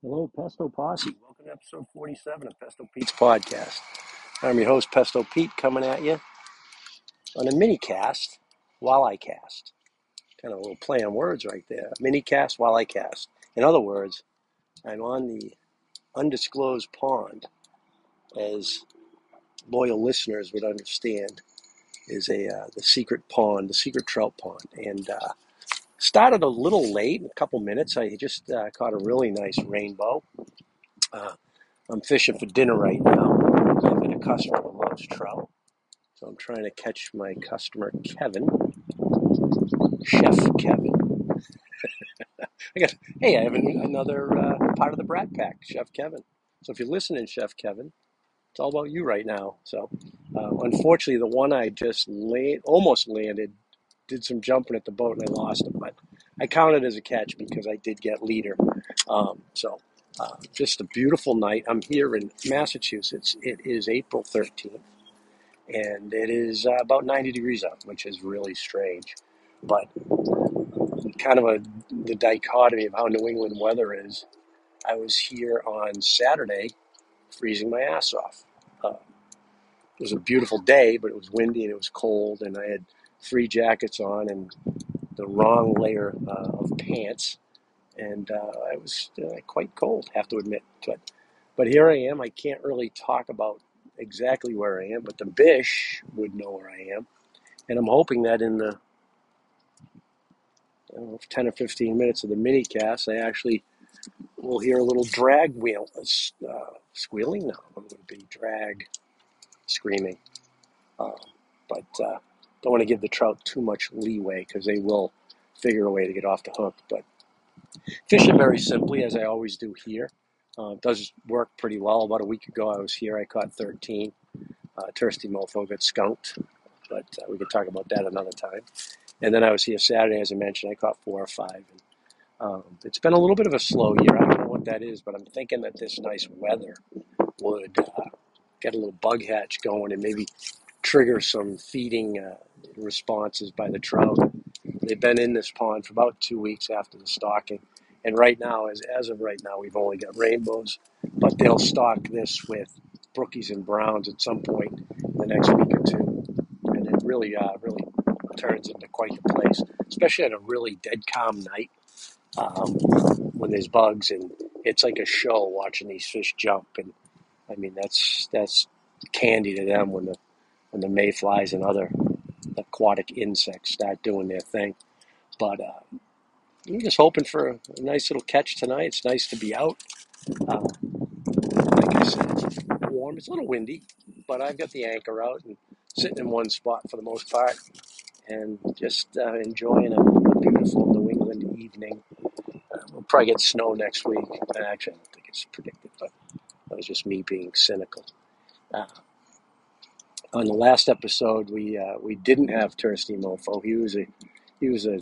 Hello, Pesto Posse. Welcome to episode 47 of Pesto Pete's podcast. I'm your host, Pesto Pete, coming at you on a mini cast while I cast. Kind of a little play on words right there. Mini cast while I cast. In other words, I'm on the undisclosed pond, as loyal listeners would understand, is a uh, the secret pond, the secret trout pond, and uh, started a little late, a couple minutes. I just uh, caught a really nice rainbow. Uh, I'm fishing for dinner right now. I've got a customer who loves trout, so I'm trying to catch my customer Kevin, Chef Kevin. I got hey, I have an, another uh, part of the Brat Pack, Chef Kevin. So if you're listening, Chef Kevin, it's all about you right now. So uh, unfortunately, the one I just almost landed did some jumping at the boat and I lost him, but I counted as a catch because I did get leader. Um, so uh, just a beautiful night. I'm here in Massachusetts. It is April 13th, and it is uh, about 90 degrees out, which is really strange. But kind of a the dichotomy of how New England weather is. I was here on Saturday, freezing my ass off. Uh, it was a beautiful day, but it was windy and it was cold, and I had three jackets on and the wrong layer uh, of pants, and uh, I was uh, quite cold, have to admit. But but here I am. I can't really talk about exactly where I am, but the bish would know where I am, and I'm hoping that in the know, 10 or 15 minutes of the mini cast, I actually will hear a little drag wheel uh, squealing. No, it would be drag screaming. Um, but uh, don't want to give the trout too much leeway because they will figure a way to get off the hook. But fishing very simply, as I always do here. Uh, does work pretty well. About a week ago, I was here. I caught 13. Uh, Thirsty Mofo got skunked, but uh, we could talk about that another time. And then I was here Saturday, as I mentioned. I caught four or five. And, um, it's been a little bit of a slow year. I don't know what that is, but I'm thinking that this nice weather would uh, get a little bug hatch going and maybe trigger some feeding uh, responses by the trout. They've been in this pond for about two weeks after the stocking. And right now, as, as of right now, we've only got rainbows, but they'll stock this with brookies and browns at some point in the next week or two. And it really, uh, really turns into quite a place, especially on a really dead calm night um, when there's bugs and it's like a show watching these fish jump. And I mean, that's that's candy to them when the when the mayflies and other aquatic insects start doing their thing. But uh, I'm just hoping for a, nice little catch tonight. It's nice to be out. Uh, like I said, it's warm. It's a little windy, but I've got the anchor out and sitting in one spot for the most part and just uh, enjoying a, a, beautiful New England evening. Uh, we'll probably get snow next week. Actually, I don't think it's predicted, but that was just me being cynical. On the last episode, we uh, we didn't have Thirsty Mofo. He was a he was a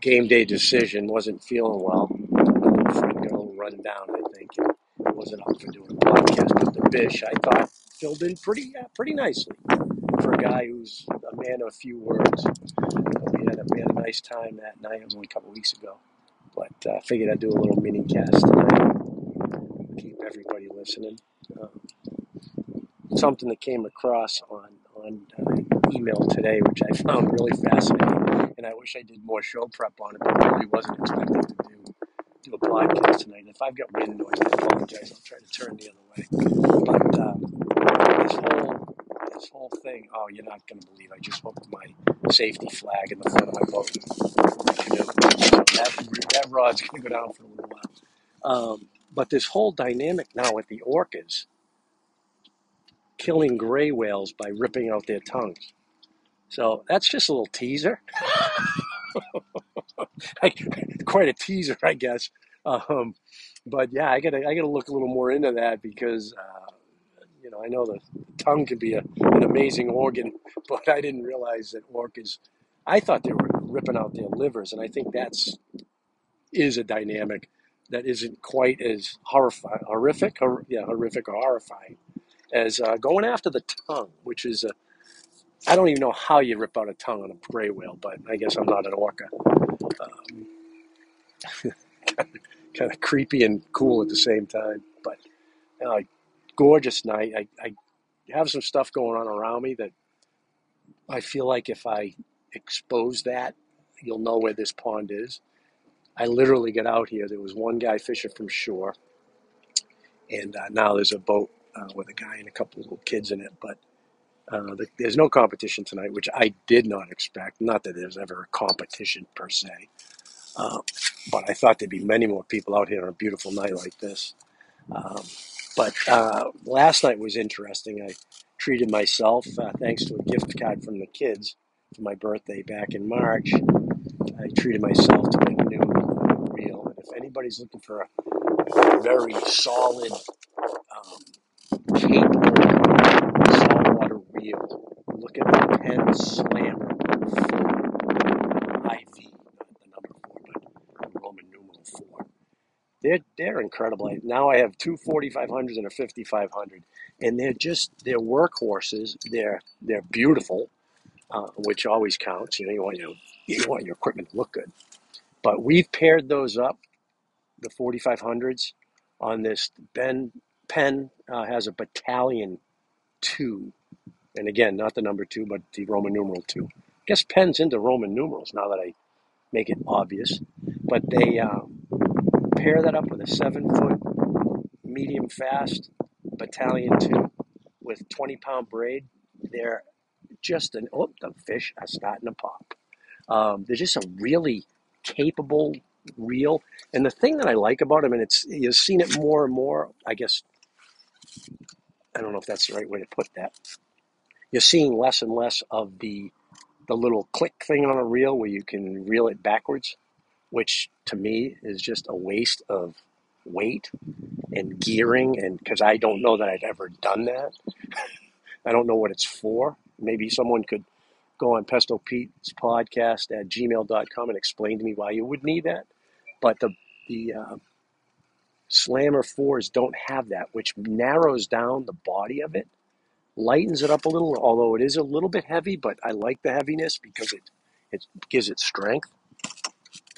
game day decision. wasn't feeling well. Got a little run down, I think. Wasn't up for doing a podcast. But the Bish, I thought, filled in pretty uh, pretty nicely for a guy who's a man of few words. We had a, we had a nice time that night. It was only a couple weeks ago, but I uh, figured I'd do a little mini cast tonight. Keep everybody listening. Something that came across on on uh, email today, which I found really fascinating, and I wish I did more show prep on it, but I really wasn't expecting to do do a podcast tonight. If I've got wind noise, I apologize. I'll try to turn the other way. But uh, this whole this whole thing, oh, you're not going to believe. I just hooked my safety flag in the front of my boat. That, that rod's going to go down for a little while. Um, but this whole dynamic now with the orcas killing gray whales by ripping out their tongues. So that's just a little teaser. Quite a teaser, I guess. Um, but yeah, I gotta I gotta look a little more into that because uh, you know I know the tongue can be a, an amazing organ, but I didn't realize that orcas. I thought they were ripping out their livers, and I think that's is a dynamic that isn't quite as horrifying, horrific, hor- yeah, horrific or horrifying as uh, going after the tongue, which is a I don't even know how you rip out a tongue on a gray whale, but I guess I'm not an orca. Um, kind of creepy and cool at the same time. But uh, gorgeous night. I, I have some stuff going on around me that I feel like if I expose that, you'll know where this pond is. I literally got out here. There was one guy fishing from shore, and uh, now there's a boat uh, with a guy and a couple of little kids in it. But uh, the, there's no competition tonight, which I did not expect. Not that there's ever a competition per se, uh, but I thought there'd be many more people out here on a beautiful night like this. Um, but uh, last night was interesting. I treated myself, uh, thanks to a gift card from the kids for my birthday back in March. I treated myself to a new uh, reel. And if anybody's looking for a very solid, um, capable saltwater reel, look at the Penn Slammer 4 IV, not the number 4, but Roman numeral 4. They're, they're incredible. Now I have two 4500s and a 5500 and they're just, they're workhorses. They're, they're beautiful, uh, which always counts. You know, you want your, you want your equipment to look good. But we've paired those up, the 4500s, on this. Ben Penn uh, has a Battalion 2. And again, not the number 2, but the Roman numeral 2. I guess Penn's into Roman numerals now that I make it obvious. But they um, pair that up with a 7 foot medium fast Battalion 2 with 20 pound braid. They're just an, oh, the fish are starting to pop. Um, they're just a really capable reel. And the thing that I like about them, and it's you've seen it more and more. I guess I don't know if that's the right way to put that. You're seeing less and less of the the little click thing on a reel where you can reel it backwards, which to me is just a waste of weight and gearing. And because I don't know that I've ever done that, I don't know what it's for. Maybe someone could go on Pesto Pete's podcast at gmail.com and explain to me why you would need that. But the the uh, Slammer fours don't have that, which narrows down the body of it, lightens it up a little. Although it is a little bit heavy, but I like the heaviness because it it gives it strength.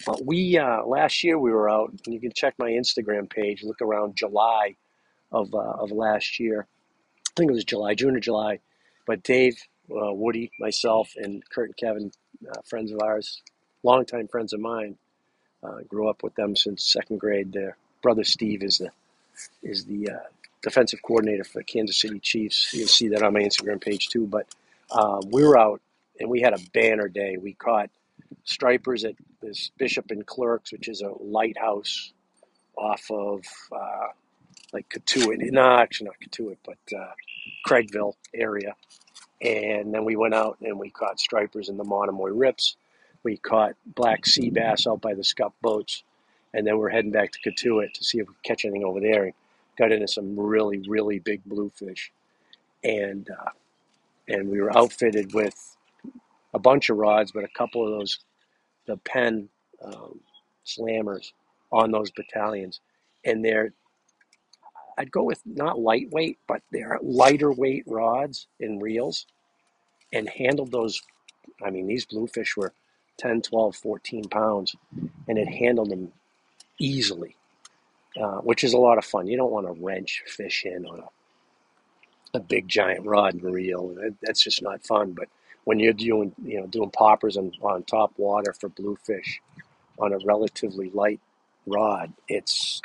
But we uh, last year we were out, and you can check my Instagram page. Look around July of uh, of last year. I think it was July, June or July. But Dave, uh, Woody, myself, and Kurt and Kevin, uh, friends of ours, longtime friends of mine, uh, grew up with them since second grade. Their brother Steve is the is the uh, defensive coordinator for the Kansas City Chiefs. You'll see that on my Instagram page too. But um, we were out and we had a banner day. We caught stripers at this Bishop and Clerks, which is a lighthouse off of uh, like Cotuit. No, actually not Cotuit, but uh, Craigville area. And then we went out and we caught stripers in the Monomoy Rips. We caught black sea bass out by the scup boats. And then we're heading back to Cotuit to see if we can catch anything over there. And got into some really, really big bluefish. And uh, and we were outfitted with a bunch of rods, but a couple of those the Penn um, slammers on those battalions, and they're I'd go with not lightweight, but they're lighter weight rods and reels, and handled those. I mean, these bluefish were 10, 12, 14 pounds, and it handled them easily, uh, which is a lot of fun. You don't want to wrench fish in on a, a big giant rod and reel. That, that's just not fun. But when you're doing, you know, doing poppers on, on top water for bluefish on a relatively light rod, it's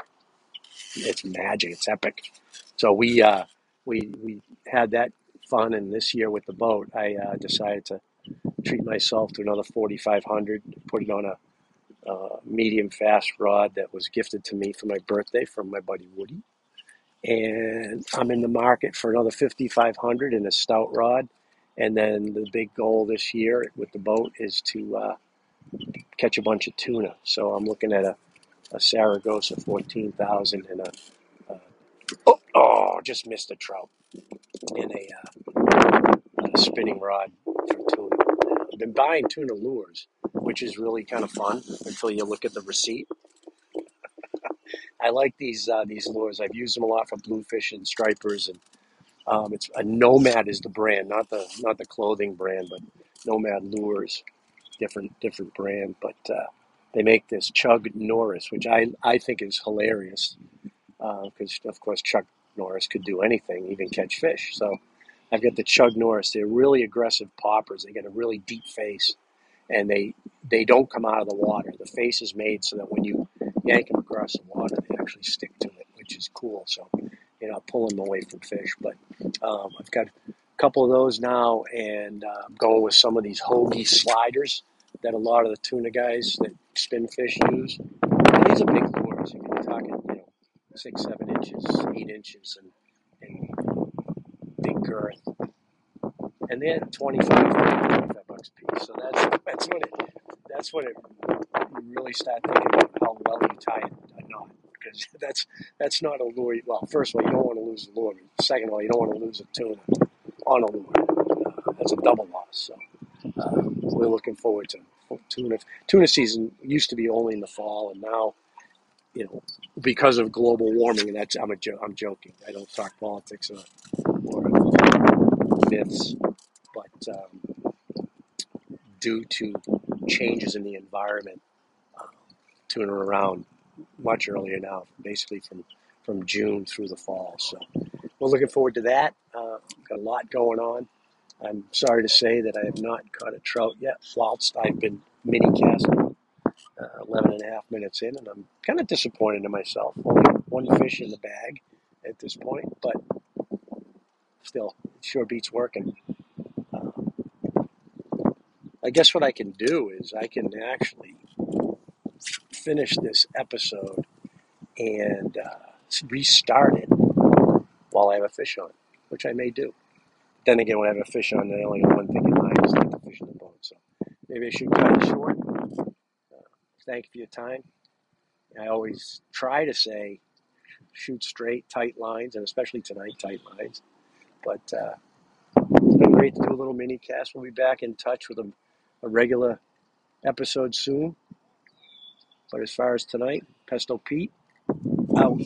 it's magic. It's epic. So we uh, we we had that fun, and this year with the boat, I uh, decided to treat myself to another 4500. Put it on a uh, medium fast rod that was gifted to me for my birthday from my buddy Woody, and I'm in the market for another 5500 and a stout rod. And then the big goal this year with the boat is to uh, catch a bunch of tuna. So I'm looking at a, a Saragosa 14,000 and a, a oh, oh, just missed a trout and a, uh, a spinning rod for tuna. I've been buying tuna lures, which is really kind of fun until you look at the receipt. I like these uh, these lures. I've used them a lot for bluefish and stripers, and um, it's a Nomad is the brand, not the not the clothing brand, but Nomad lures, different different brand. But uh, they make this Chug Norris, which I, I think is hilarious because, uh, of course, Chuck Norris could do anything, even catch fish. So I've got the Chug Norris. They're really aggressive poppers. They got a really deep face, and they they don't come out of the water. The face is made so that when you yank them across the water, they actually stick to it, which is cool. So you're not pulling them away from fish. But um, I've got a couple of those now, and uh, I'm going with some of these Hogy sliders that a lot of the tuna guys that spin fish use. And these are big lures. You're talking, you know, six, seven inches, eight inches, and, and big girth. And they're 25, 25 a piece. So that's that's when it that's when it really start thinking about how well you tie it or not. Because that's that's not a lure. Well, first of all, you don't want to lose the lure. Second of all, you don't want to lose a tuna on a lure. Uh, that's a double loss. So uh, we're looking forward to tuna. Tuna season used to be only in the fall, and now, you know, because of global warming, and that's I'm a jo- I'm joking. I don't talk politics or, or myths, but um, due to changes in the environment, um, tuna around much earlier now, basically from from June through the fall. So we're looking forward to that. Uh, got a lot going on. I'm sorry to say that I have not caught a trout yet, whilst I've been mini casting uh, 11 and a half minutes in, and I'm kind of disappointed in myself. Only one fish in the bag at this point, but still, it sure beats working. I guess what I can do is I can actually finish this episode and uh, restart it while I have a fish on, which I may do then again, when I have a fish on, I only have one thing in mind is not to fish in the boat. So maybe I should cut it short. Uh, thank you for your time. I always try to say shoot straight, tight lines, and especially tonight, tight lines. But uh, it's been great to do a little mini cast. We'll be back in touch with a, a regular episode soon. But as far as tonight, Pesto Pete, out.